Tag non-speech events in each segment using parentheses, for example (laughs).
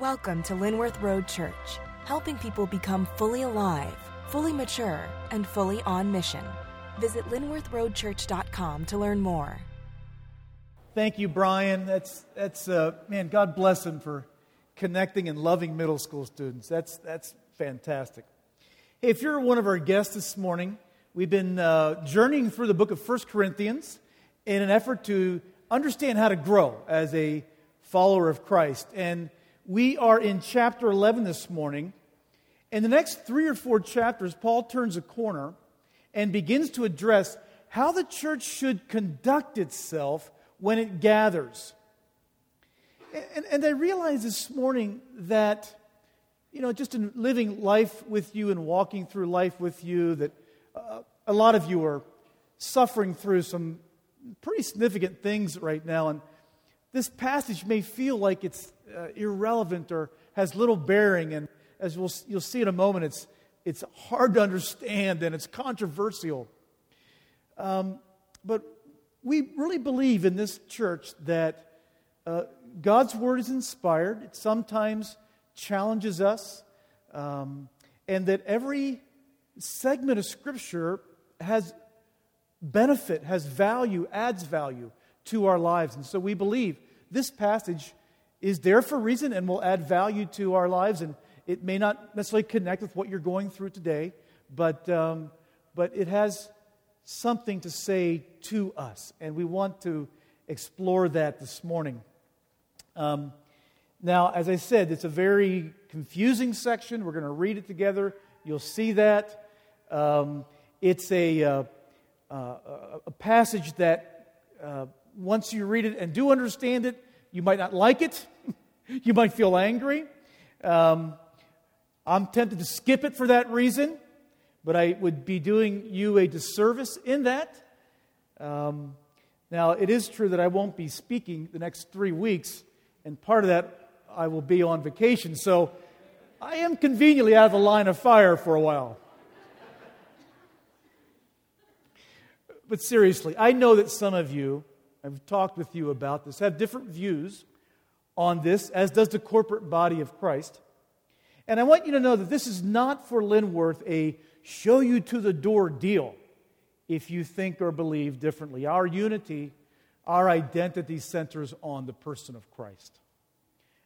Welcome to Linworth Road Church, helping people become fully alive, fully mature, and fully on mission. Visit linworthroadchurch.com to learn more. Thank you, Brian. That's, that's uh, man, God bless him for connecting and loving middle school students. That's, that's fantastic. Hey, if you're one of our guests this morning, we've been uh, journeying through the book of 1 Corinthians in an effort to understand how to grow as a follower of Christ. And we are in chapter 11 this morning. In the next three or four chapters, Paul turns a corner and begins to address how the church should conduct itself when it gathers. And, and I realize this morning that, you know, just in living life with you and walking through life with you, that uh, a lot of you are suffering through some pretty significant things right now. And this passage may feel like it's uh, irrelevant or has little bearing. And as we'll, you'll see in a moment, it's, it's hard to understand and it's controversial. Um, but we really believe in this church that uh, God's word is inspired. It sometimes challenges us, um, and that every segment of Scripture has benefit, has value, adds value to our lives. And so we believe this passage is there for reason and will add value to our lives. And it may not necessarily connect with what you're going through today, but, um, but it has something to say to us. And we want to explore that this morning. Um, now, as I said, it's a very confusing section. We're going to read it together. You'll see that. Um, it's a, uh, uh, a passage that uh, once you read it and do understand it, you might not like it. (laughs) you might feel angry. Um, I'm tempted to skip it for that reason, but I would be doing you a disservice in that. Um, now, it is true that I won't be speaking the next three weeks, and part of that I will be on vacation, so I am conveniently out of the line of fire for a while. but seriously, I know that some of you I've talked with you about this, have different views on this, as does the corporate body of Christ. And I want you to know that this is not for Linworth a show you to the door deal if you think or believe differently. Our unity, our identity centers on the person of Christ.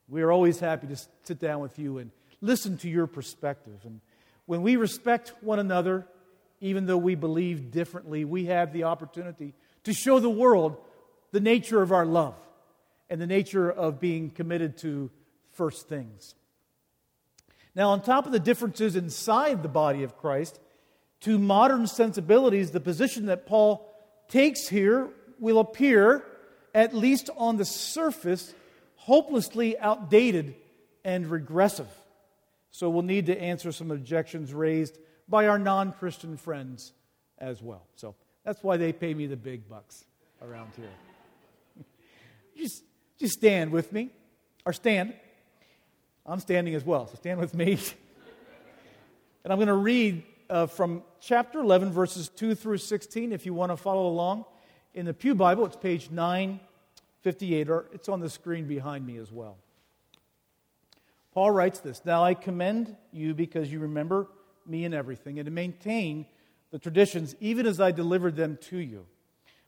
We are always happy to sit down with you and listen to your perspective. And when we respect one another, even though we believe differently, we have the opportunity to show the world the nature of our love and the nature of being committed to first things. Now, on top of the differences inside the body of Christ, to modern sensibilities, the position that Paul takes here will appear, at least on the surface, hopelessly outdated and regressive. So we'll need to answer some objections raised by our non Christian friends as well. So that's why they pay me the big bucks around here. Just, just stand with me, or stand. I'm standing as well, so stand with me. (laughs) and I'm going to read uh, from chapter 11, verses 2 through 16, if you want to follow along. In the Pew Bible, it's page 958, or it's on the screen behind me as well. Paul writes this Now I commend you because you remember me in everything, and to maintain the traditions even as I delivered them to you.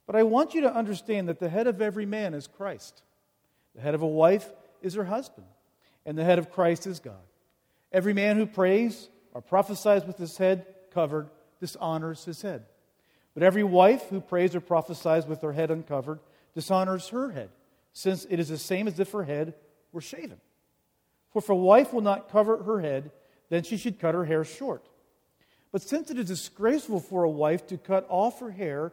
But I want you to understand that the head of every man is Christ. The head of a wife is her husband, and the head of Christ is God. Every man who prays or prophesies with his head covered dishonors his head. But every wife who prays or prophesies with her head uncovered dishonors her head, since it is the same as if her head were shaven. For if a wife will not cover her head, then she should cut her hair short. But since it is disgraceful for a wife to cut off her hair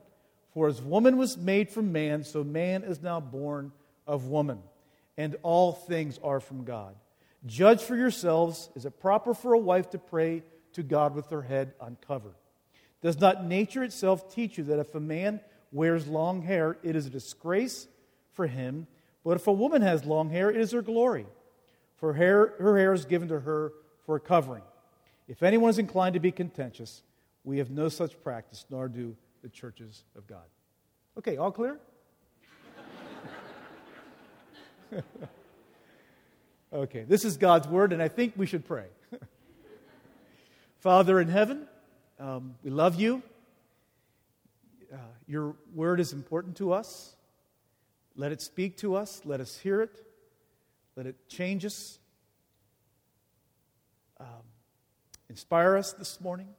For as woman was made from man, so man is now born of woman. And all things are from God. Judge for yourselves is it proper for a wife to pray to God with her head uncovered? Does not nature itself teach you that if a man wears long hair, it is a disgrace for him? But if a woman has long hair, it is her glory. For hair, her hair is given to her for a covering. If anyone is inclined to be contentious, we have no such practice, nor do the churches of God. Okay, all clear? (laughs) okay, this is God's word, and I think we should pray. (laughs) Father in heaven, um, we love you. Uh, your word is important to us. Let it speak to us. Let us hear it. Let it change us. Um, inspire us this morning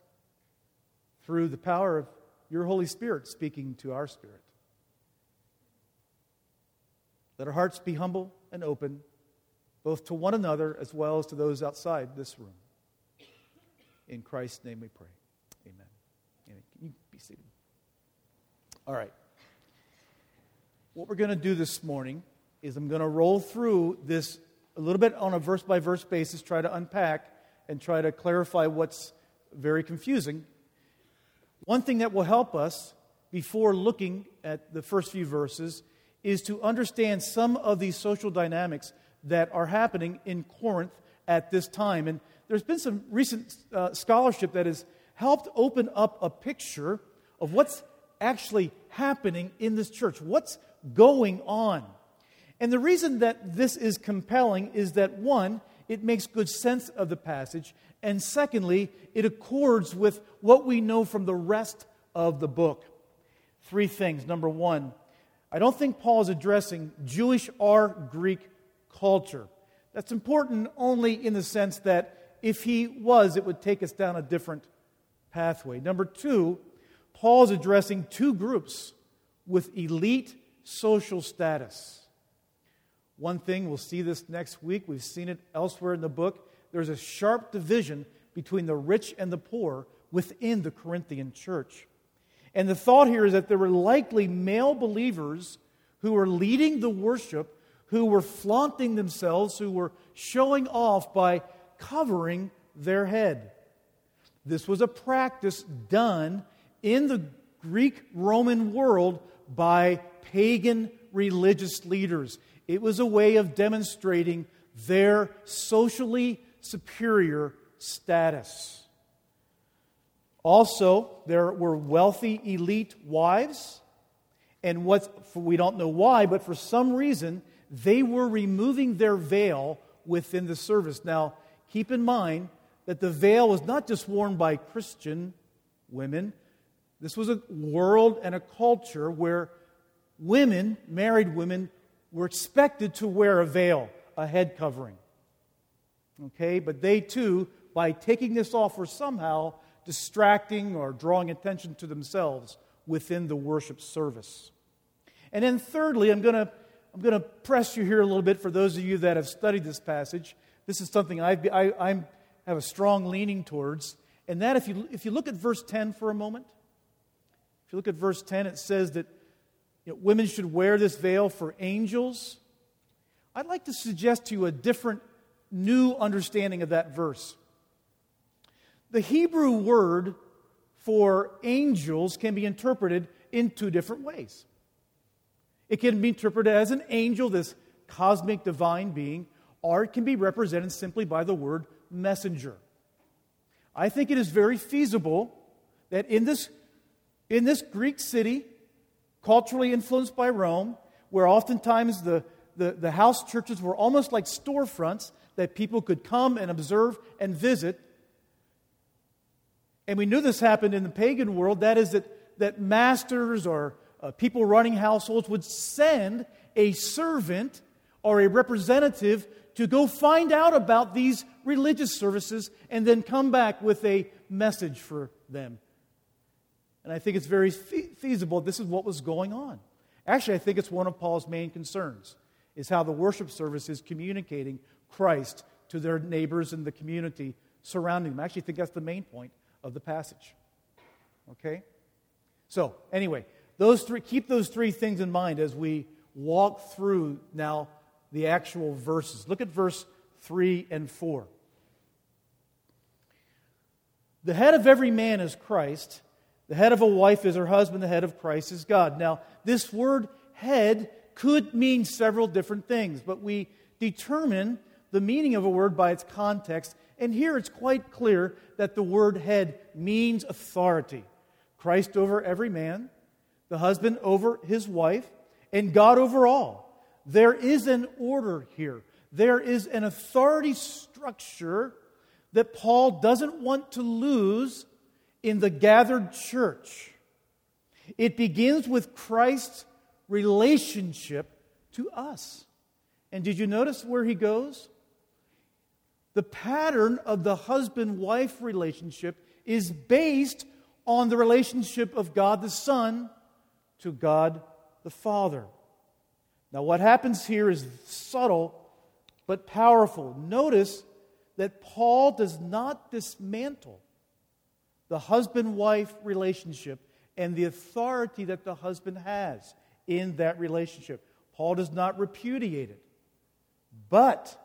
through the power of your Holy Spirit speaking to our spirit. Let our hearts be humble and open, both to one another as well as to those outside this room. In Christ's name we pray. Amen. Amen. Can you be seated? All right. What we're going to do this morning is I'm going to roll through this a little bit on a verse by verse basis, try to unpack and try to clarify what's very confusing. One thing that will help us before looking at the first few verses is to understand some of these social dynamics that are happening in Corinth at this time. And there's been some recent uh, scholarship that has helped open up a picture of what's actually happening in this church, what's going on. And the reason that this is compelling is that one, it makes good sense of the passage, and secondly, it accords with what we know from the rest of the book. Three things. Number one, I don't think Paul is addressing Jewish or Greek culture. That's important only in the sense that if he was, it would take us down a different pathway. Number two, Paul is addressing two groups with elite social status. One thing, we'll see this next week, we've seen it elsewhere in the book. There's a sharp division between the rich and the poor within the Corinthian church. And the thought here is that there were likely male believers who were leading the worship, who were flaunting themselves, who were showing off by covering their head. This was a practice done in the Greek Roman world by pagan religious leaders. It was a way of demonstrating their socially superior status. Also, there were wealthy elite wives, and what we don't know why, but for some reason, they were removing their veil within the service. Now, keep in mind that the veil was not just worn by Christian women, this was a world and a culture where women, married women, were expected to wear a veil, a head covering. Okay, but they too, by taking this off, were somehow distracting or drawing attention to themselves within the worship service. And then, thirdly, I'm going to I'm going to press you here a little bit for those of you that have studied this passage. This is something I've, I, I have a strong leaning towards. And that, if you, if you look at verse 10 for a moment, if you look at verse 10, it says that you know, women should wear this veil for angels. I'd like to suggest to you a different, new understanding of that verse. The Hebrew word for angels can be interpreted in two different ways. It can be interpreted as an angel, this cosmic divine being, or it can be represented simply by the word messenger. I think it is very feasible that in this in this Greek city, culturally influenced by Rome, where oftentimes the, the, the house churches were almost like storefronts that people could come and observe and visit. And we knew this happened in the pagan world. That is, that, that masters or uh, people running households would send a servant or a representative to go find out about these religious services and then come back with a message for them and I think it's very fe- feasible this is what was going on. Actually, I think it's one of Paul's main concerns is how the worship service is communicating Christ to their neighbors and the community surrounding them. I actually think that's the main point of the passage. Okay? So, anyway, those three keep those three things in mind as we walk through now the actual verses. Look at verse 3 and 4. The head of every man is Christ. The head of a wife is her husband. The head of Christ is God. Now, this word head could mean several different things, but we determine the meaning of a word by its context. And here it's quite clear that the word head means authority. Christ over every man, the husband over his wife, and God over all. There is an order here. There is an authority structure that Paul doesn't want to lose in the gathered church. It begins with Christ's relationship to us. And did you notice where he goes? The pattern of the husband wife relationship is based on the relationship of God the Son to God the Father. Now, what happens here is subtle but powerful. Notice that Paul does not dismantle the husband wife relationship and the authority that the husband has in that relationship. Paul does not repudiate it, but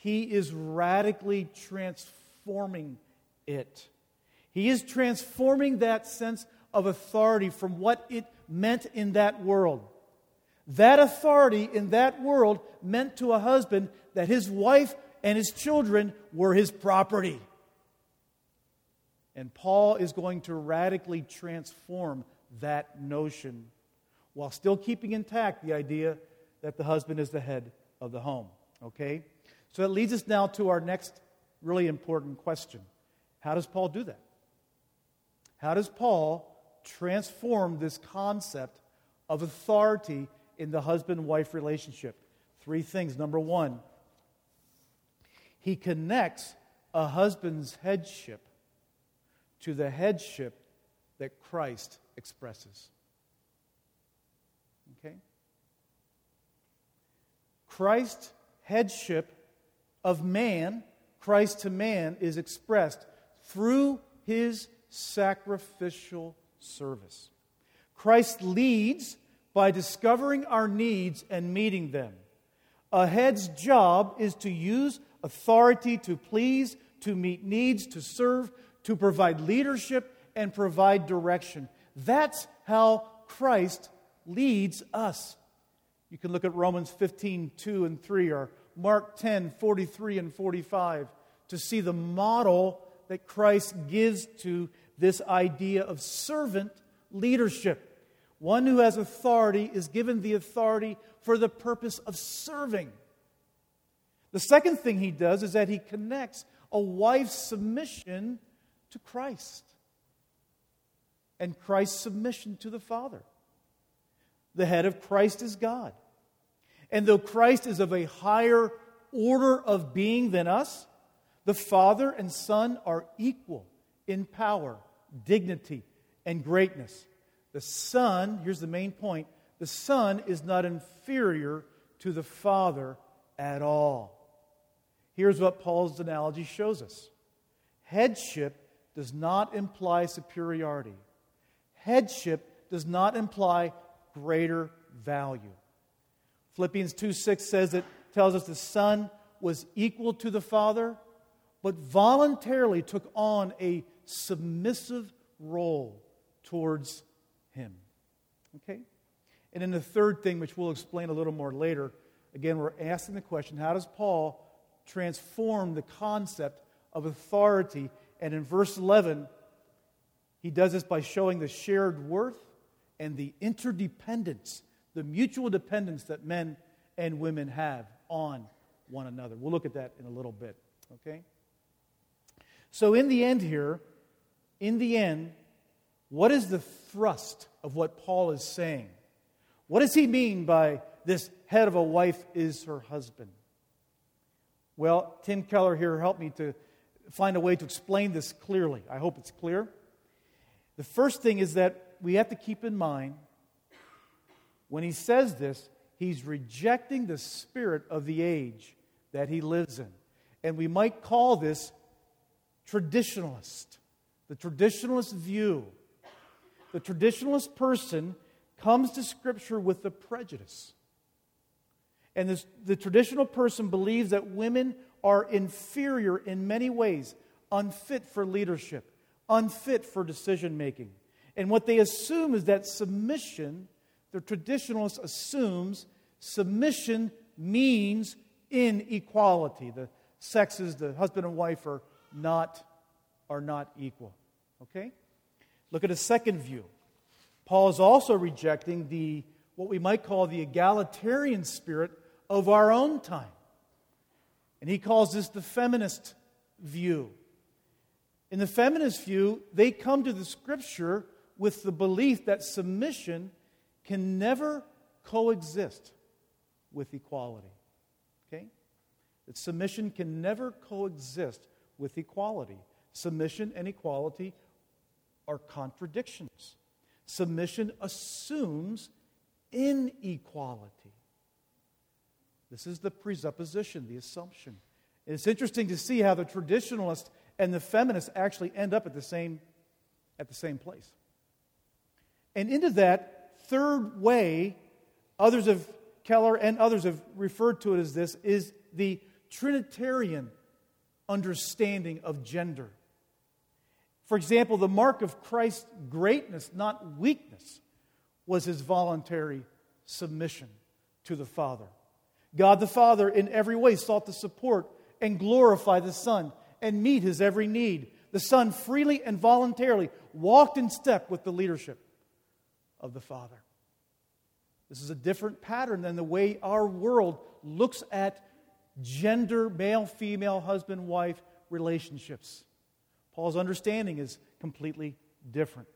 he is radically transforming it. He is transforming that sense of authority from what it meant in that world. That authority in that world meant to a husband that his wife and his children were his property. And Paul is going to radically transform that notion while still keeping intact the idea that the husband is the head of the home. Okay? So that leads us now to our next really important question How does Paul do that? How does Paul transform this concept of authority in the husband wife relationship? Three things. Number one, he connects a husband's headship to the headship that Christ expresses. Okay? Christ's headship of man, Christ to man, is expressed through his sacrificial service. Christ leads by discovering our needs and meeting them. A head's job is to use authority to please, to meet needs, to serve, to provide leadership, and provide direction. That's how Christ leads us. You can look at Romans 15, 2 and 3, or Mark 10, 43 and 45 to see the model that Christ gives to this idea of servant leadership. One who has authority is given the authority for the purpose of serving. The second thing he does is that he connects a wife's submission to Christ and Christ's submission to the Father. The head of Christ is God. And though Christ is of a higher order of being than us, the Father and Son are equal in power, dignity, and greatness. The Son, here's the main point the Son is not inferior to the Father at all. Here's what Paul's analogy shows us headship does not imply superiority, headship does not imply greater value. Philippians 2 6 says it tells us the Son was equal to the Father, but voluntarily took on a submissive role towards Him. Okay? And then the third thing, which we'll explain a little more later, again, we're asking the question how does Paul transform the concept of authority? And in verse 11, he does this by showing the shared worth and the interdependence the mutual dependence that men and women have on one another. We'll look at that in a little bit, okay? So, in the end, here, in the end, what is the thrust of what Paul is saying? What does he mean by this head of a wife is her husband? Well, Tim Keller here helped me to find a way to explain this clearly. I hope it's clear. The first thing is that we have to keep in mind when he says this, he's rejecting the spirit of the age that he lives in. And we might call this traditionalist, the traditionalist view. The traditionalist person comes to Scripture with a prejudice. And this, the traditional person believes that women are inferior in many ways, unfit for leadership, unfit for decision making. And what they assume is that submission, the traditionalist assumes submission means inequality. The sexes, the husband and wife, are not, are not equal. Okay? Look at a second view. Paul is also rejecting the what we might call the egalitarian spirit of our own time. And he calls this the feminist view. In the feminist view, they come to the scripture with the belief that submission can never coexist with equality. Okay? That submission can never coexist with equality. Submission and equality are contradictions. Submission assumes inequality. This is the presupposition, the assumption. And it's interesting to see how the traditionalist and the feminist actually end up at the same, at the same place. And into that third way, others of Keller and others have referred to it as this, is the Trinitarian understanding of gender. For example, the mark of Christ's greatness, not weakness, was his voluntary submission to the Father. God the Father, in every way, sought to support and glorify the Son and meet his every need. The Son freely and voluntarily walked in step with the leadership of the Father. This is a different pattern than the way our world looks at gender, male, female, husband, wife relationships. Paul's understanding is completely different.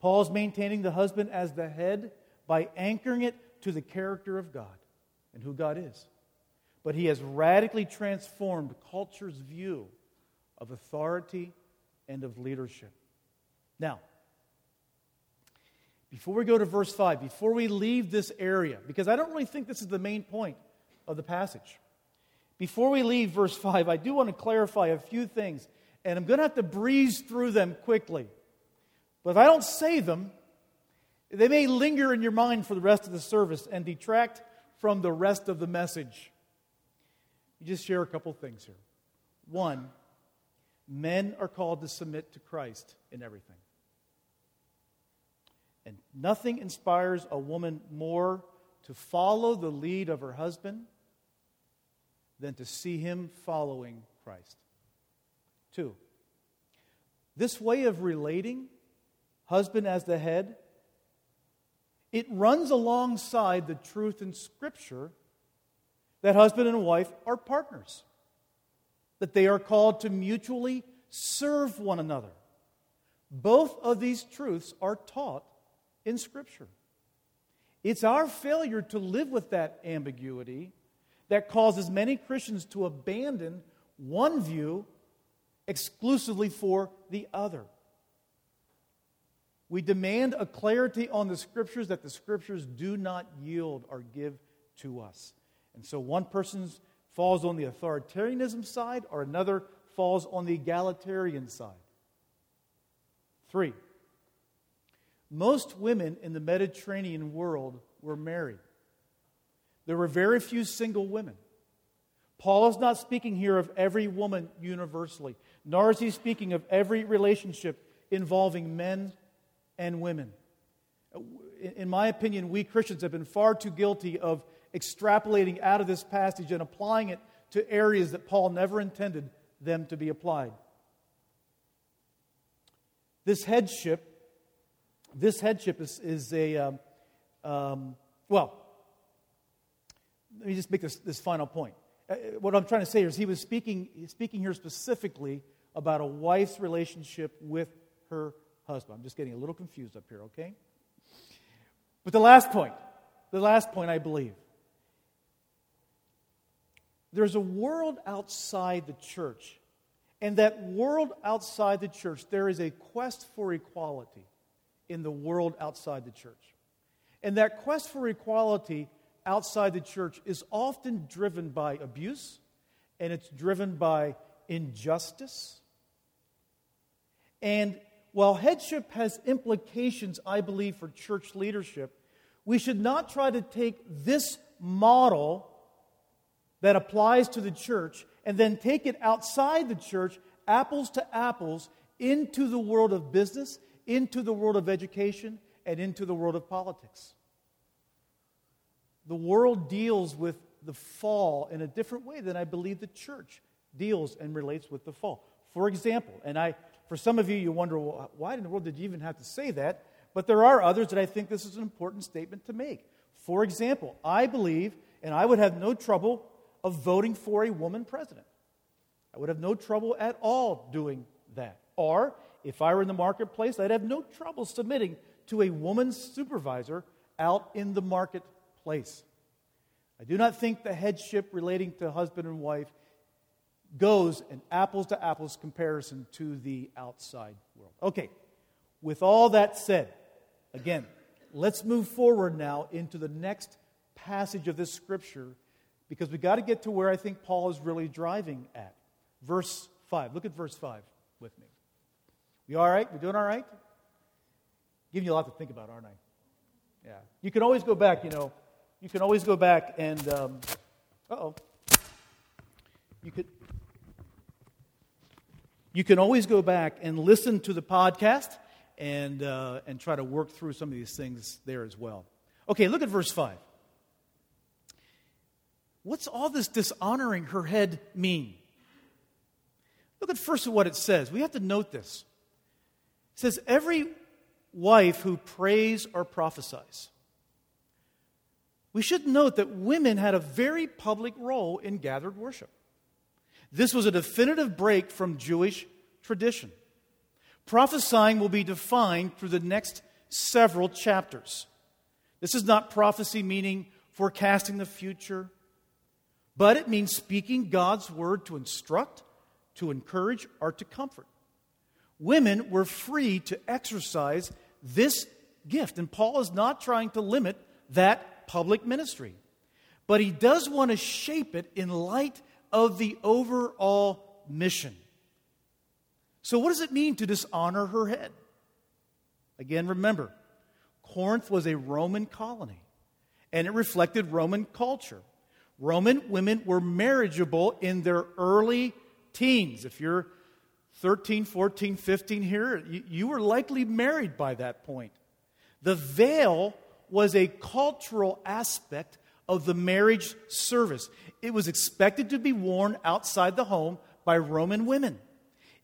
Paul's maintaining the husband as the head by anchoring it to the character of God and who God is. But he has radically transformed culture's view of authority and of leadership. Now, before we go to verse 5, before we leave this area, because I don't really think this is the main point of the passage. Before we leave verse 5, I do want to clarify a few things, and I'm going to have to breeze through them quickly. But if I don't say them, they may linger in your mind for the rest of the service and detract from the rest of the message. You just share a couple things here. One, men are called to submit to Christ in everything. And nothing inspires a woman more to follow the lead of her husband than to see him following Christ. Two, this way of relating, husband as the head, it runs alongside the truth in Scripture that husband and wife are partners, that they are called to mutually serve one another. Both of these truths are taught in Scripture. It's our failure to live with that ambiguity that causes many Christians to abandon one view exclusively for the other. We demand a clarity on the Scriptures that the Scriptures do not yield or give to us. And so one person falls on the authoritarianism side, or another falls on the egalitarian side. Three, most women in the Mediterranean world were married. There were very few single women. Paul is not speaking here of every woman universally, nor is he speaking of every relationship involving men and women. In my opinion, we Christians have been far too guilty of extrapolating out of this passage and applying it to areas that Paul never intended them to be applied. This headship, this headship is, is a, um, um, well, let me just make this, this final point. Uh, what I'm trying to say is he was speaking, speaking here specifically about a wife's relationship with her husband. I'm just getting a little confused up here, okay? But the last point, the last point I believe, there's a world outside the church. And that world outside the church, there is a quest for equality in the world outside the church. And that quest for equality outside the church is often driven by abuse and it's driven by injustice. And while headship has implications, I believe, for church leadership, we should not try to take this model that applies to the church and then take it outside the church, apples to apples, into the world of business, into the world of education, and into the world of politics. The world deals with the fall in a different way than I believe the church deals and relates with the fall. For example, and I, for some of you, you wonder, well, why in the world did you even have to say that? But there are others that I think this is an important statement to make. For example, I believe, and I would have no trouble of voting for a woman president. I would have no trouble at all doing that. Or, if I were in the marketplace, I'd have no trouble submitting to a woman supervisor out in the marketplace. I do not think the headship relating to husband and wife goes an apples to apples comparison to the outside world. Okay, with all that said, again, let's move forward now into the next passage of this scripture because we've got to get to where I think Paul is really driving at. Verse 5. Look at verse 5 with me. We all right? We doing all right? Giving you a lot to think about, aren't I? Yeah. You can always go back, you know. You can always go back and, um, oh. You could. You can always go back and listen to the podcast and, uh, and try to work through some of these things there as well. Okay, look at verse 5. What's all this dishonoring her head mean? Look at first of what it says. We have to note this. Says, Every wife who prays or prophesies. We should note that women had a very public role in gathered worship. This was a definitive break from Jewish tradition. Prophesying will be defined through the next several chapters. This is not prophecy meaning forecasting the future but it means speaking God's word to instruct, to encourage, or to comfort. Women were free to exercise this gift, and Paul is not trying to limit that public ministry. But he does want to shape it in light of the overall mission. So, what does it mean to dishonor her head? Again, remember, Corinth was a Roman colony, and it reflected Roman culture. Roman women were marriageable in their early teens. If you're 13, 14, 15 here, you, you were likely married by that point. The veil was a cultural aspect of the marriage service. It was expected to be worn outside the home by Roman women.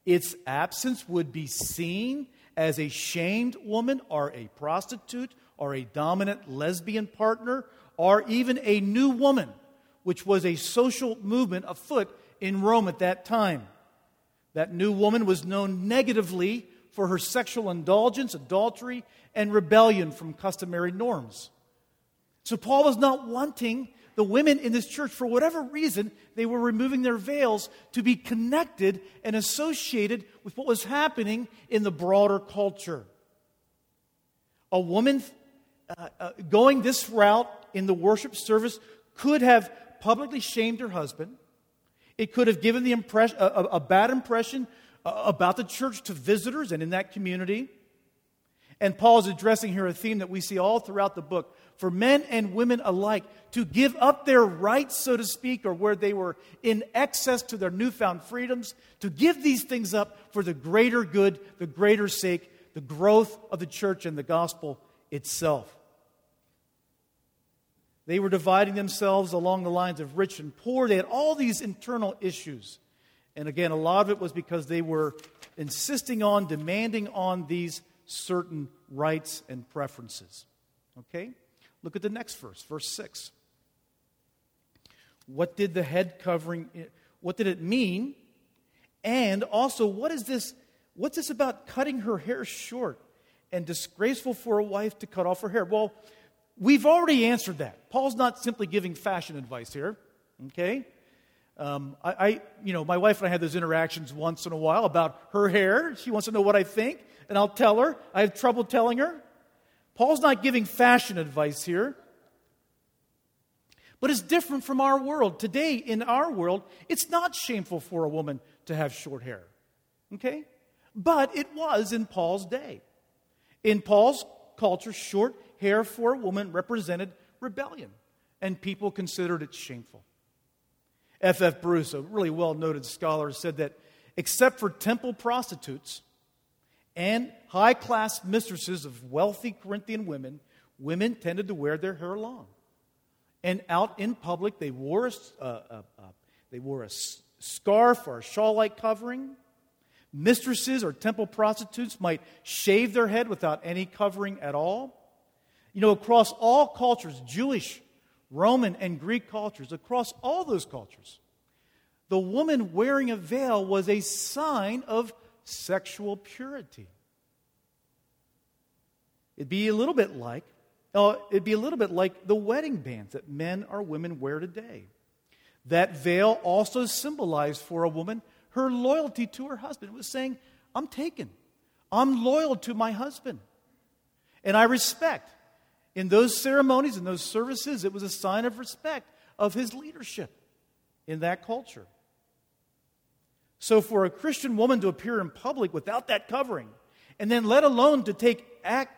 Its absence would be seen as a shamed woman or a prostitute or a dominant lesbian partner or even a new woman which was a social movement afoot in Rome at that time. That new woman was known negatively for her sexual indulgence, adultery, and rebellion from customary norms. So Paul was not wanting the women in this church, for whatever reason, they were removing their veils to be connected and associated with what was happening in the broader culture. A woman uh, uh, going this route in the worship service could have publicly shamed her husband. It could have given the impression, a, a bad impression uh, about the church to visitors and in that community. And Paul is addressing here a theme that we see all throughout the book for men and women alike to give up their rights, so to speak, or where they were in excess to their newfound freedoms, to give these things up for the greater good, the greater sake, the growth of the church and the gospel itself. They were dividing themselves along the lines of rich and poor. They had all these internal issues. And again, a lot of it was because they were insisting on, demanding on these certain rights and preferences. Okay? Look at the next verse, verse 6. What did the head covering what did it mean? And also, what is this what's this about cutting her hair short and disgraceful for a wife to cut off her hair? Well, We've already answered that. Paul's not simply giving fashion advice here, okay? Um, I, I, you know, my wife and I have those interactions once in a while about her hair. She wants to know what I think, and I'll tell her. I have trouble telling her. Paul's not giving fashion advice here. But it's different from our world. Today, in our world, it's not shameful for a woman to have short hair. Okay? But it was in Paul's day. In Paul's culture, short hair for a woman represented rebellion and people considered it shameful. F. F. Bruce, a really well noted scholar, said that except for temple prostitutes and high class mistresses of wealthy Corinthian women, women tended to wear their hair long. And out in public, they wore a, uh, uh, they wore a scarf or a shawl like covering. Mistresses or temple prostitutes might shave their head without any covering at all. You know, across all cultures, Jewish, Roman, and Greek cultures, across all those cultures, the woman wearing a veil was a sign of sexual purity. It'd be a little bit like, uh, it'd be a little bit like the wedding bands that men or women wear today. That veil also symbolized for a woman her loyalty to her husband. It was saying, I'm taken. I'm loyal to my husband. And I respect. In those ceremonies, in those services, it was a sign of respect of his leadership in that culture. So, for a Christian woman to appear in public without that covering, and then let alone to take, act,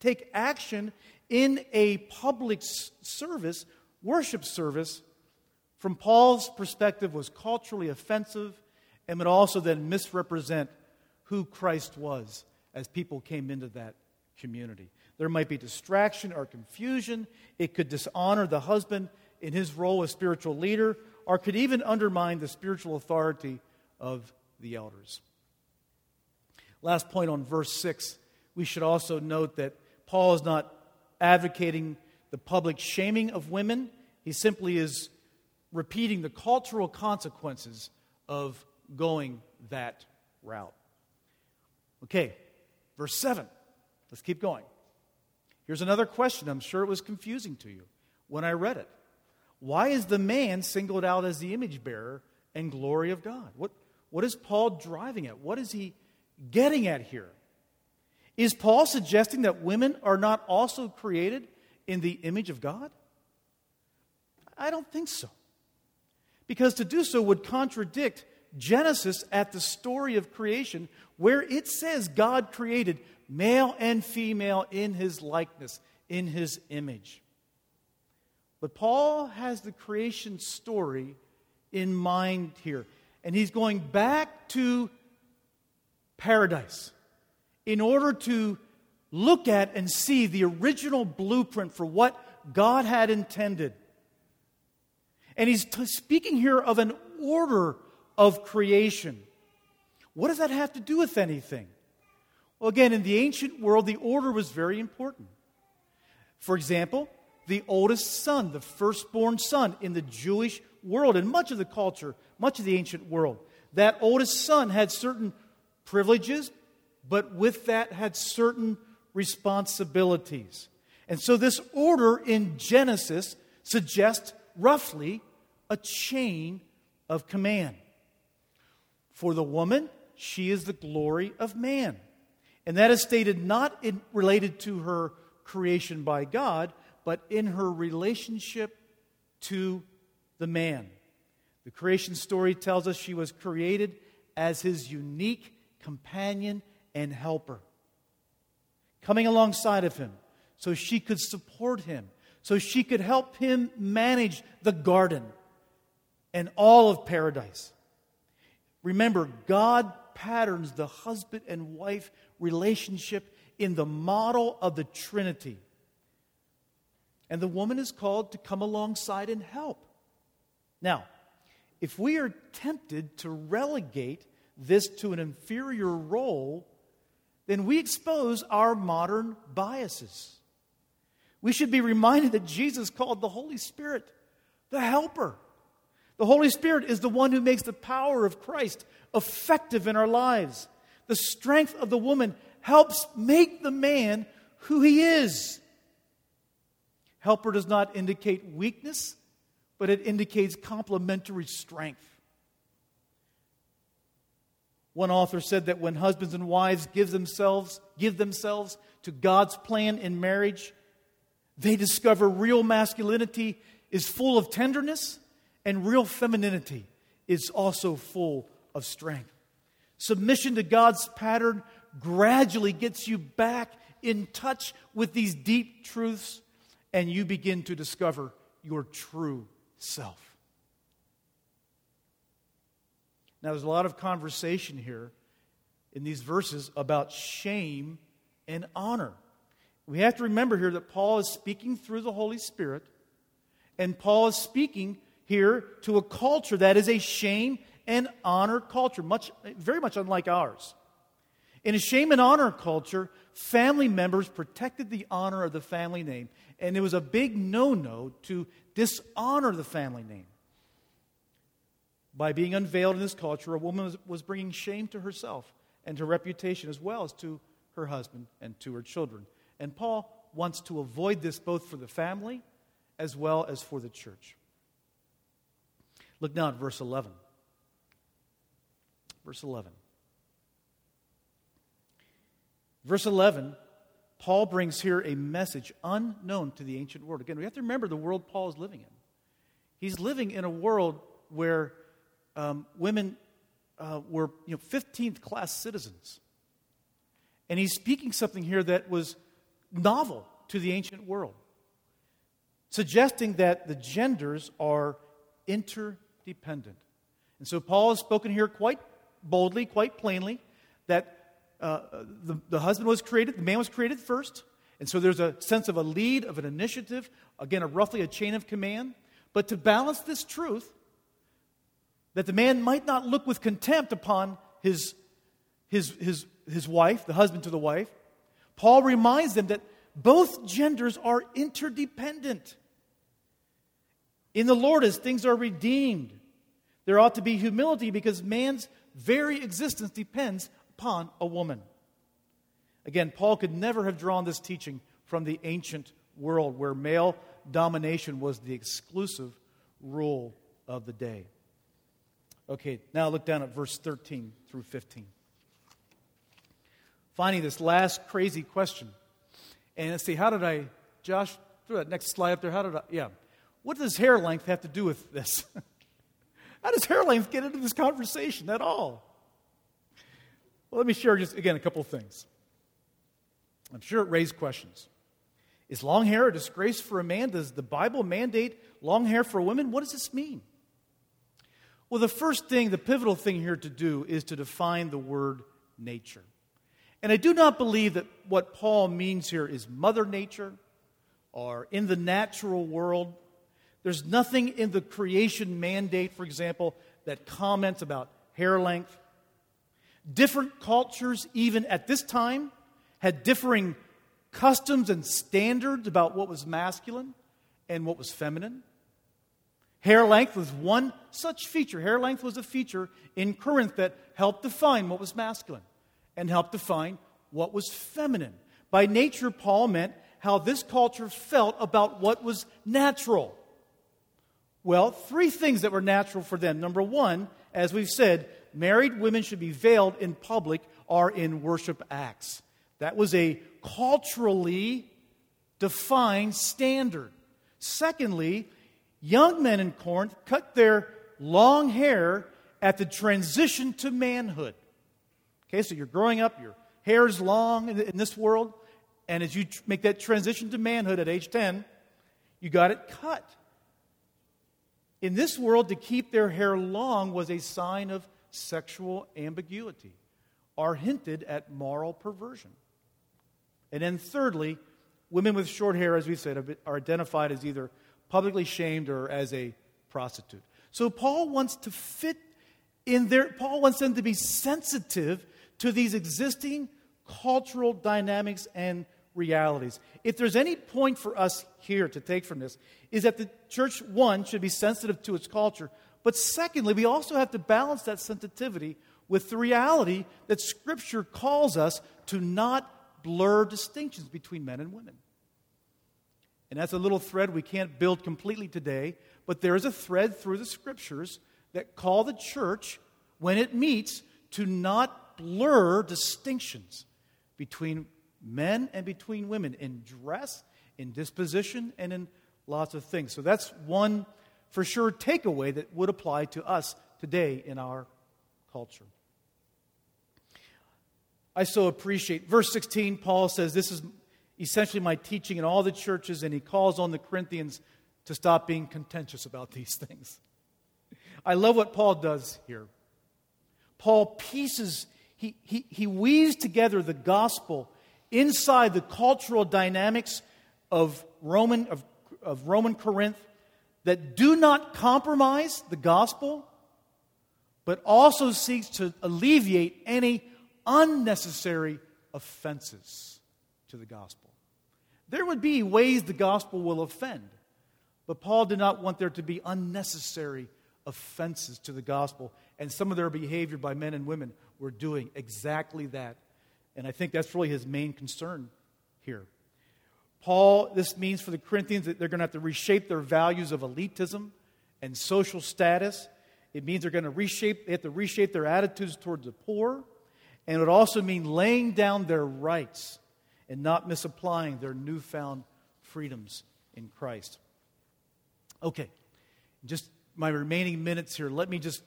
take action in a public service, worship service, from Paul's perspective, was culturally offensive and would also then misrepresent who Christ was as people came into that community. There might be distraction or confusion. It could dishonor the husband in his role as spiritual leader, or could even undermine the spiritual authority of the elders. Last point on verse 6, we should also note that Paul is not advocating the public shaming of women, he simply is repeating the cultural consequences of going that route. Okay, verse 7. Let's keep going. Here's another question. I'm sure it was confusing to you when I read it. Why is the man singled out as the image bearer and glory of God? What, what is Paul driving at? What is he getting at here? Is Paul suggesting that women are not also created in the image of God? I don't think so because to do so would contradict Genesis at the story of creation, where it says God created male and female in his likeness, in his image. But Paul has the creation story in mind here, and he's going back to paradise in order to look at and see the original blueprint for what God had intended and he's t- speaking here of an order of creation. What does that have to do with anything? Well, again, in the ancient world, the order was very important. For example, the oldest son, the firstborn son in the Jewish world and much of the culture, much of the ancient world, that oldest son had certain privileges, but with that had certain responsibilities. And so this order in Genesis suggests roughly a chain of command. For the woman, she is the glory of man. And that is stated not in, related to her creation by God, but in her relationship to the man. The creation story tells us she was created as his unique companion and helper, coming alongside of him so she could support him, so she could help him manage the garden and all of paradise. Remember, God patterns the husband and wife relationship in the model of the Trinity. And the woman is called to come alongside and help. Now, if we are tempted to relegate this to an inferior role, then we expose our modern biases. We should be reminded that Jesus called the Holy Spirit the helper. The Holy Spirit is the one who makes the power of Christ effective in our lives. The strength of the woman helps make the man who he is. Helper does not indicate weakness, but it indicates complementary strength. One author said that when husbands and wives give themselves, give themselves to God's plan in marriage, they discover real masculinity is full of tenderness and real femininity is also full of strength. Submission to God's pattern gradually gets you back in touch with these deep truths, and you begin to discover your true self. Now, there's a lot of conversation here in these verses about shame and honor. We have to remember here that Paul is speaking through the Holy Spirit, and Paul is speaking here to a culture that is a shame and honor culture, much, very much unlike ours. In a shame and honor culture, family members protected the honor of the family name, and it was a big no no to dishonor the family name. By being unveiled in this culture, a woman was, bringing shame to herself and to reputation as well as to her husband and to her children. And Paul wants to avoid this both for the family as well as for the church. Look now at verse 11. Verse 11. Verse 11, Paul brings here a message unknown to the ancient world. Again, we have to remember the world Paul is living in. He's living in a world where um, women uh, were you know, 15th class citizens. And he's speaking something here that was novel to the ancient world, suggesting that the genders are interdependent. And so Paul has spoken here quite boldly, quite plainly, that uh, the, the husband was created, the man was created first. And so there's a sense of a lead, of an initiative, again, a, roughly a chain of command. But to balance this truth, that the man might not look with contempt upon his, his, his, his wife, the husband to the wife, Paul reminds them that both genders are interdependent. In the Lord, as things are redeemed, there ought to be humility because man's very existence depends upon a woman. Again, Paul could never have drawn this teaching from the ancient world where male domination was the exclusive rule of the day. Okay, now look down at verse 13 through 15. Finding this last crazy question. And let's see, how did I, Josh, throw that next slide up there. How did I, yeah. What does hair length have to do with this? (laughs) how does hair length get into this conversation at all? Well, let me share just again a couple of things. I'm sure it raised questions. Is long hair a disgrace for a man? Does the Bible mandate long hair for women? What does this mean? Well, the first thing, the pivotal thing here to do is to define the word nature. And I do not believe that what Paul means here is mother nature or in the natural world. There's nothing in the creation mandate, for example, that comments about hair length. Different cultures, even at this time, had differing customs and standards about what was masculine and what was feminine. Hair length was one such feature. Hair length was a feature in Corinth that helped define what was masculine and helped define what was feminine. By nature, Paul meant how this culture felt about what was natural. Well, three things that were natural for them. Number one, as we've said, married women should be veiled in public or in worship acts. That was a culturally defined standard. Secondly, young men in Corinth cut their long hair at the transition to manhood. Okay, so you're growing up, your hair is long in, this world, and as you make that transition to manhood at age 10, you got it cut. In this world, to keep their hair long was a sign of sexual ambiguity or hinted at moral perversion. And then, thirdly, women with short hair, as we said, are identified as either publicly shamed or as a prostitute. So Paul wants to fit in there, Paul wants them to be sensitive to these existing cultural dynamics and realities. If there's any point for us here to take from this, is that the church, one, should be sensitive to its culture, but secondly, we also have to balance that sensitivity with the reality that Scripture calls us to not blur distinctions between men and women. And that's a little thread we can't build completely today, but there is a thread through the scriptures that call the church, when it meets, to not blur distinctions between men and between women in dress, in disposition, and in lots of things. So that's one for sure takeaway that would apply to us today in our culture. I so appreciate verse 16 Paul says this is essentially my teaching in all the churches, and he calls on the Corinthians to stop being contentious about these things. I love what Paul does here. Paul pieces, he, he, he weaves together the gospel inside the cultural dynamics of Roman, of, of Roman Corinth that do not compromise the gospel, but also seeks to alleviate any unnecessary offenses to the gospel. There would be ways the gospel will offend, but Paul did not want there to be unnecessary offenses to the gospel. And some of their behavior by men and women were doing exactly that. And I think that's really his main concern here. Paul, this means for the Corinthians that they're going to have to reshape their values of elitism and social status. It means they're going to reshape, they have to reshape their attitudes towards the poor. And it would also mean laying down their rights and not misapplying their newfound freedoms in Christ. Okay, just my remaining minutes here, let me just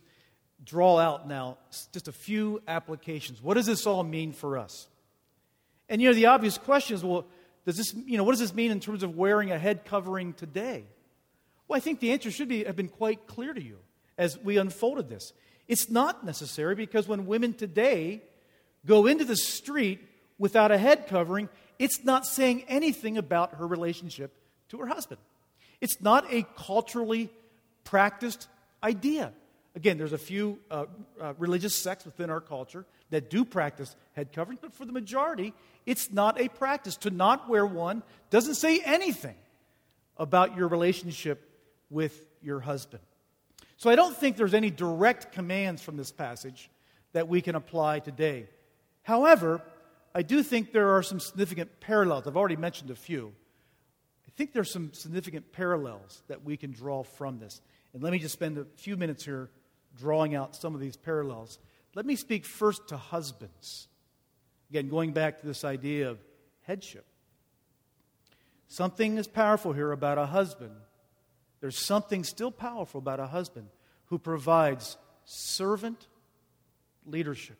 draw out now just a few applications. What does this all mean for us? And you know, the obvious question is well, does this, you know, what does this mean in terms of wearing a head covering today? Well, I think the answer should be, have been quite clear to you as we unfolded this. It's not necessary because when women today go into the street without a head covering, it's not saying anything about her relationship to her husband. It's not a culturally practiced idea. Again, there's a few uh, uh, religious sects within our culture that do practice head covering, but for the majority, it's not a practice. To not wear one doesn't say anything about your relationship with your husband. So I don't think there's any direct commands from this passage that we can apply today. However, I do think there are some significant parallels. I've already mentioned a few. I think there's some significant parallels that we can draw from this. And let me just spend a few minutes here drawing out some of these parallels. Let me speak first to husbands. Again, going back to this idea of headship. Something is powerful here about a husband. There's something still powerful about a husband who provides servant leadership,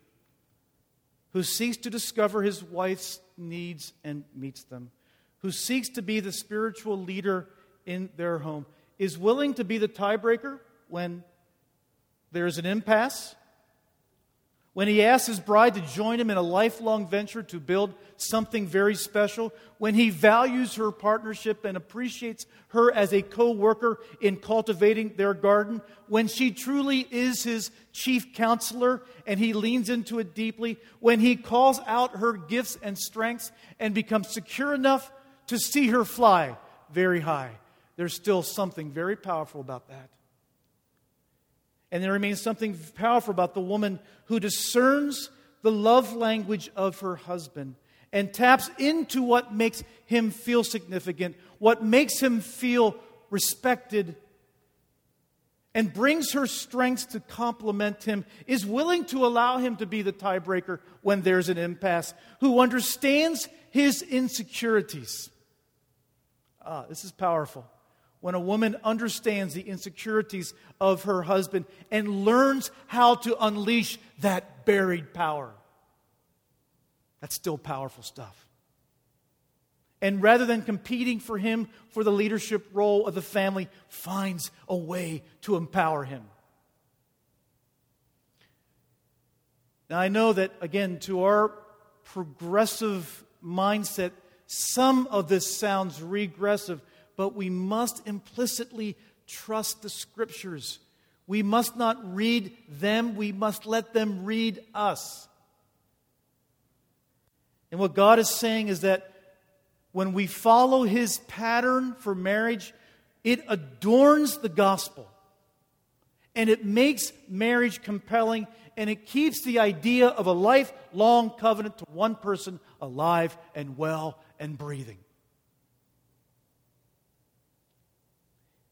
who seeks to discover his wife's needs and meets them, who seeks to be the spiritual leader in their home is willing to be the tiebreaker when there's an impasse, when he asks his bride to join him in a lifelong venture to build something very special, when he values her partnership and appreciates her as a co worker in cultivating their garden, when she truly is his chief counselor and he leans into it deeply, when he calls out her gifts and strengths and becomes secure enough to see her fly very high there's still something very powerful about that. And there remains something powerful about the woman who discerns the love language of her husband and taps into what makes him feel significant, what makes him feel respected, and brings her strengths to complement him, is willing to allow him to be the tiebreaker when there's an impasse, who understands his insecurities. Ah, this is powerful when a woman understands the insecurities of her husband and learns how to unleash that buried power. That's still powerful stuff. And rather than competing for him for the leadership role of the family, finds a way to empower him. Now, I know that, again, to our progressive mindset, some of this sounds regressive but we must implicitly trust the scriptures. We must not read them, we must let them read us. And what God is saying is that when we follow His pattern for marriage, it adorns the gospel and it makes marriage compelling and it keeps the idea of a lifelong covenant to one person alive and well and breathing.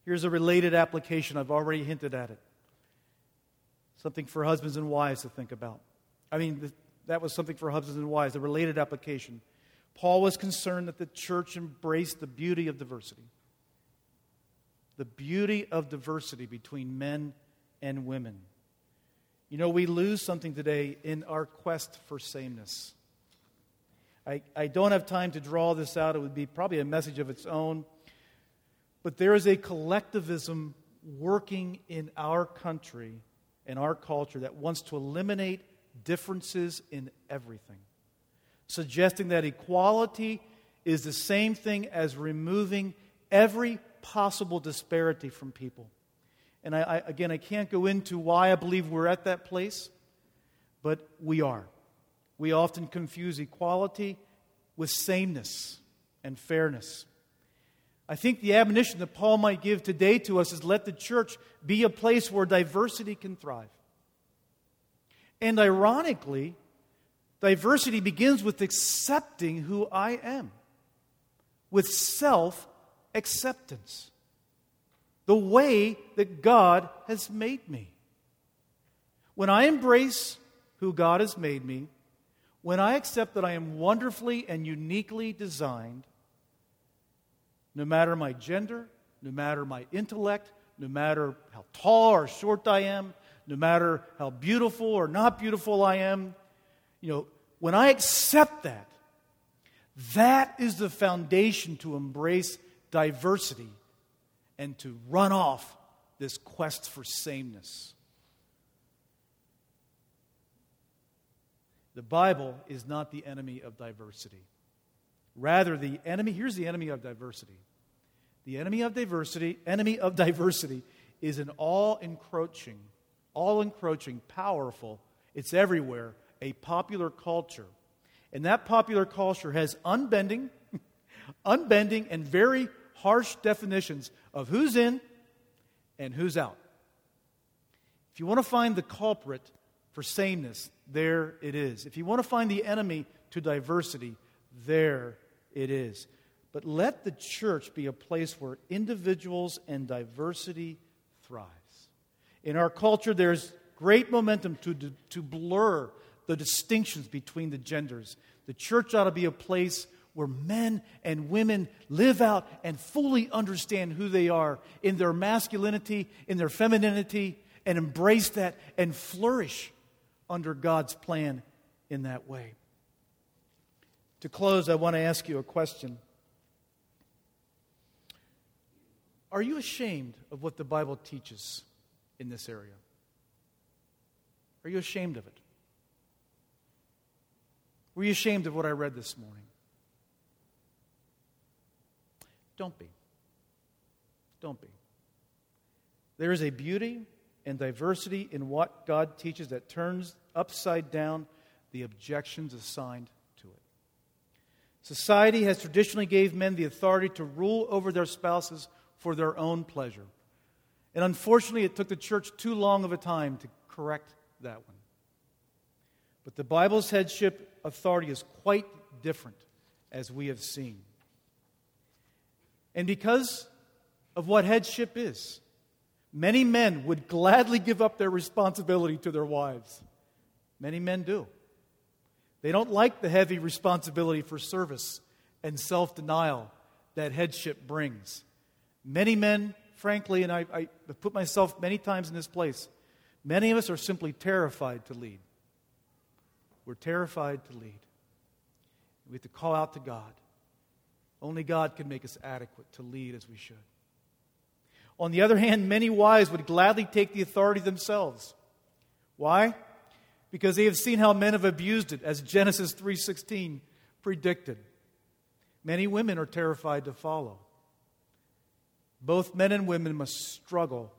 Here's a related application. I've already hinted at it. Something for husbands and wives to think about. I mean, that was something for husbands and wives, a related application. Paul was concerned that the church embraced the beauty of diversity. The beauty of diversity between men and women. You know, we lose something today in our quest for sameness. I, I don't have time to draw this out. It would be probably a message of its own. But there is a collectivism working in our country and our culture that wants to eliminate differences in everything, suggesting that equality is the same thing as removing every possible disparity from people. And I, I, again, I can't go into why I believe we're at that place, but we are. We often confuse equality with sameness and fairness. I think the admonition that Paul might give today to us is let the church be a place where diversity can thrive. And ironically, diversity begins with accepting who I am, with self acceptance, the way that God has made me. When I embrace who God has made me, when I accept that I am wonderfully and uniquely designed, no matter my gender, no matter my intellect, no matter how tall or short I am, no matter how beautiful or not beautiful I am, you know, when I accept that, that is the foundation to embrace diversity and to run off this quest for sameness. The Bible is not the enemy of diversity. Rather, the enemy, here's the enemy of diversity. The enemy of diversity, enemy of diversity is an all encroaching, all encroaching, powerful, it's everywhere, a popular culture. And that popular culture has unbending, (laughs) unbending, and very harsh definitions of who's in and who's out. If you want to find the culprit for sameness, there it is. If you want to find the enemy to diversity, there it is. But let the church be a place where individuals and diversity thrives. In our culture, there's great momentum to, to blur the distinctions between the genders. The church ought to be a place where men and women live out and fully understand who they are in their masculinity, in their femininity, and embrace that and flourish under God's plan in that way. To close, I want to ask you a question. Are you ashamed of what the Bible teaches in this area? Are you ashamed of it? Were you ashamed of what I read this morning? Don't be. Don't be. There is a beauty and diversity in what God teaches that turns upside down the objections assigned. Society has traditionally gave men the authority to rule over their spouses for their own pleasure. And unfortunately, it took the church too long of a time to correct that one. But the Bible's headship authority is quite different, as we have seen. And because of what headship is, many men would gladly give up their responsibility to their wives. Many men do. They don't like the heavy responsibility for service and self denial that headship brings. Many men, frankly, and I, I put myself many times in this place, many of us are simply terrified to lead. We're terrified to lead. We have to call out to God. Only God can make us adequate to lead as we should. On the other hand, many wives would gladly take the authority themselves. Why? Because they have seen how men have abused it, as Genesis 3:16 predicted. Many women are terrified to follow. Both men and women must struggle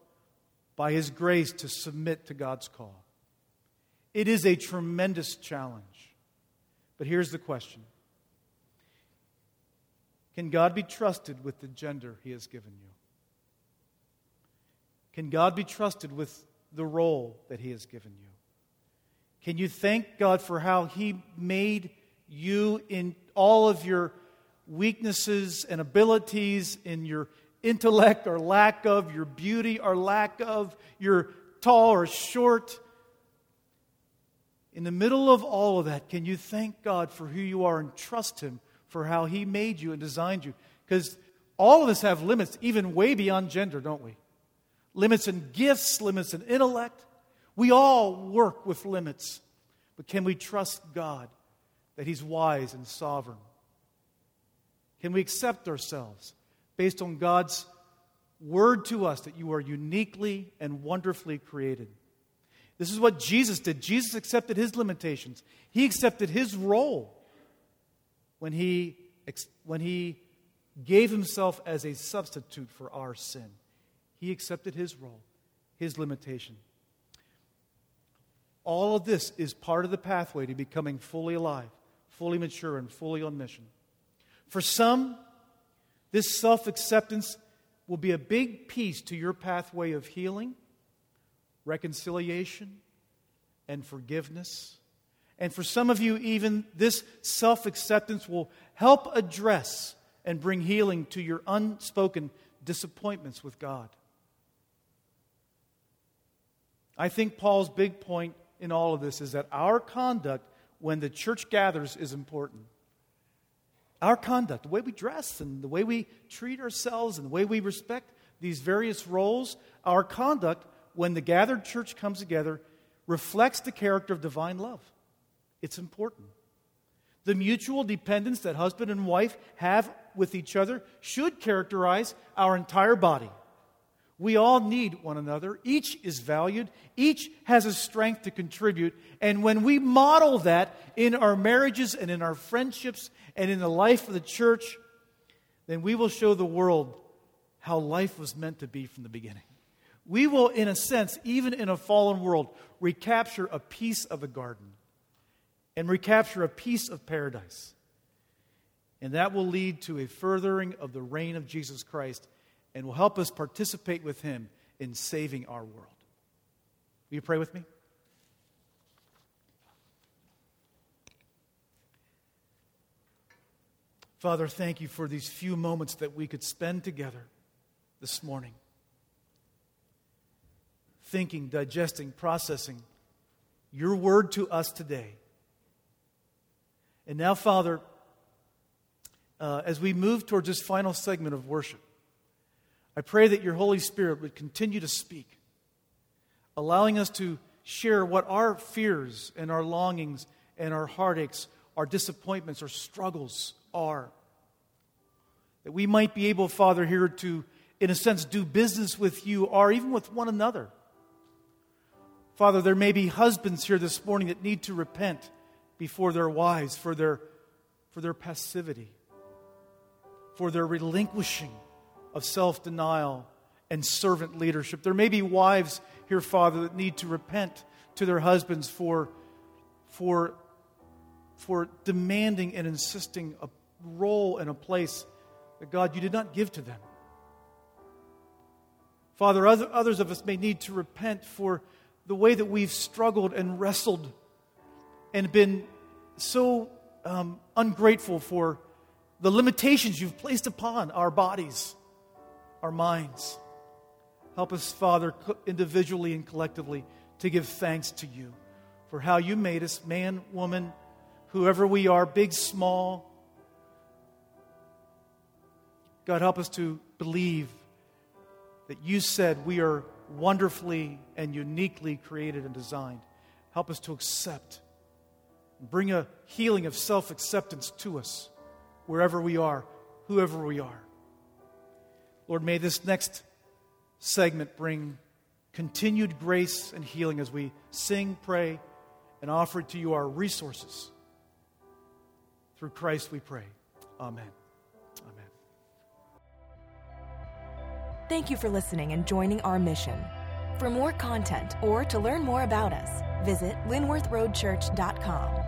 by his grace to submit to God's call. It is a tremendous challenge. But here's the question can God be trusted with the gender He has given you? Can God be trusted with the role that He has given you? Can you thank God for how He made you in all of your weaknesses and abilities, in your intellect or lack of, your beauty or lack of, your tall or short? In the middle of all of that, can you thank God for who you are and trust Him for how He made you and designed you. Because all of us have limits, even way beyond gender, don't we? Limits in gifts, limits in intellect. We all work with limits. But can we trust God that He's wise and sovereign? Can we accept ourselves based on God's word to us that you are uniquely and wonderfully created. This is what Jesus did. Jesus accepted his limitations, he accepted his role when he, when he gave himself as a substitute for our sin. He accepted his role, his limitation. All of this is part of the pathway to becoming fully alive, fully mature, and fully on mission. For some, this self acceptance will be a big piece to your pathway of healing, reconciliation, and forgiveness. And for some of you, even this self acceptance will help address and bring healing to your unspoken disappointments with God. I think Paul's big point in all of this is that our conduct when the church gathers is important. Our conduct, the way we dress and the way we treat ourselves and the way we respect these various roles, our conduct when the gathered church comes together reflects the character of divine love. It's important. The mutual dependence that husband and wife have with each other should characterize our entire body. We all need one another. Each is valued. Each has a strength to contribute. And when we model that in our marriages and in our friendships and in the life of the church, then we will show the world how life was meant to be from the beginning. We will, in a sense, even in a fallen world, recapture a piece of the garden and recapture a piece of paradise. And that will lead to a furthering of the reign of Jesus Christ and will help us participate with Him in saving our world. Will you pray with me? Father, thank you for these few moments that we could spend together this morning. Thinking, digesting, processing your word to us today. And now, Father, uh, as we move towards this final segment of worship, I pray that your Holy Spirit would continue to speak, allowing us to share what our fears and our longings and our heartaches, our disappointments, our struggles are. That we might be able, Father, here to, in a sense, do business with you or even with one another. Father, there may be husbands here this morning that need to repent before their wives for their, for their passivity, for their relinquishing of self denial and servant leadership. There may be wives here, Father, that need to repent to their husbands for, for, for demanding and insisting a role and a place that God, you did not give to them. Father, other, others of us may need to repent for the way that we've struggled and wrestled and been so um, ungrateful for the limitations you've placed upon our bodies our minds. Help us, Father, individually and collectively, to give thanks to you for how you made us, man, woman, whoever we are, big, small. God, help us to believe that you said we are wonderfully and uniquely created and designed. Help us to accept and bring a healing of self acceptance to us wherever we are, whoever we are. Lord, may this next segment bring continued grace and healing as we sing, pray, and offer to you our resources. Through Christ we pray. Amen. Amen. Thank you for listening and joining our mission. For more content or to learn more about us, visit linworthroadchurch.com.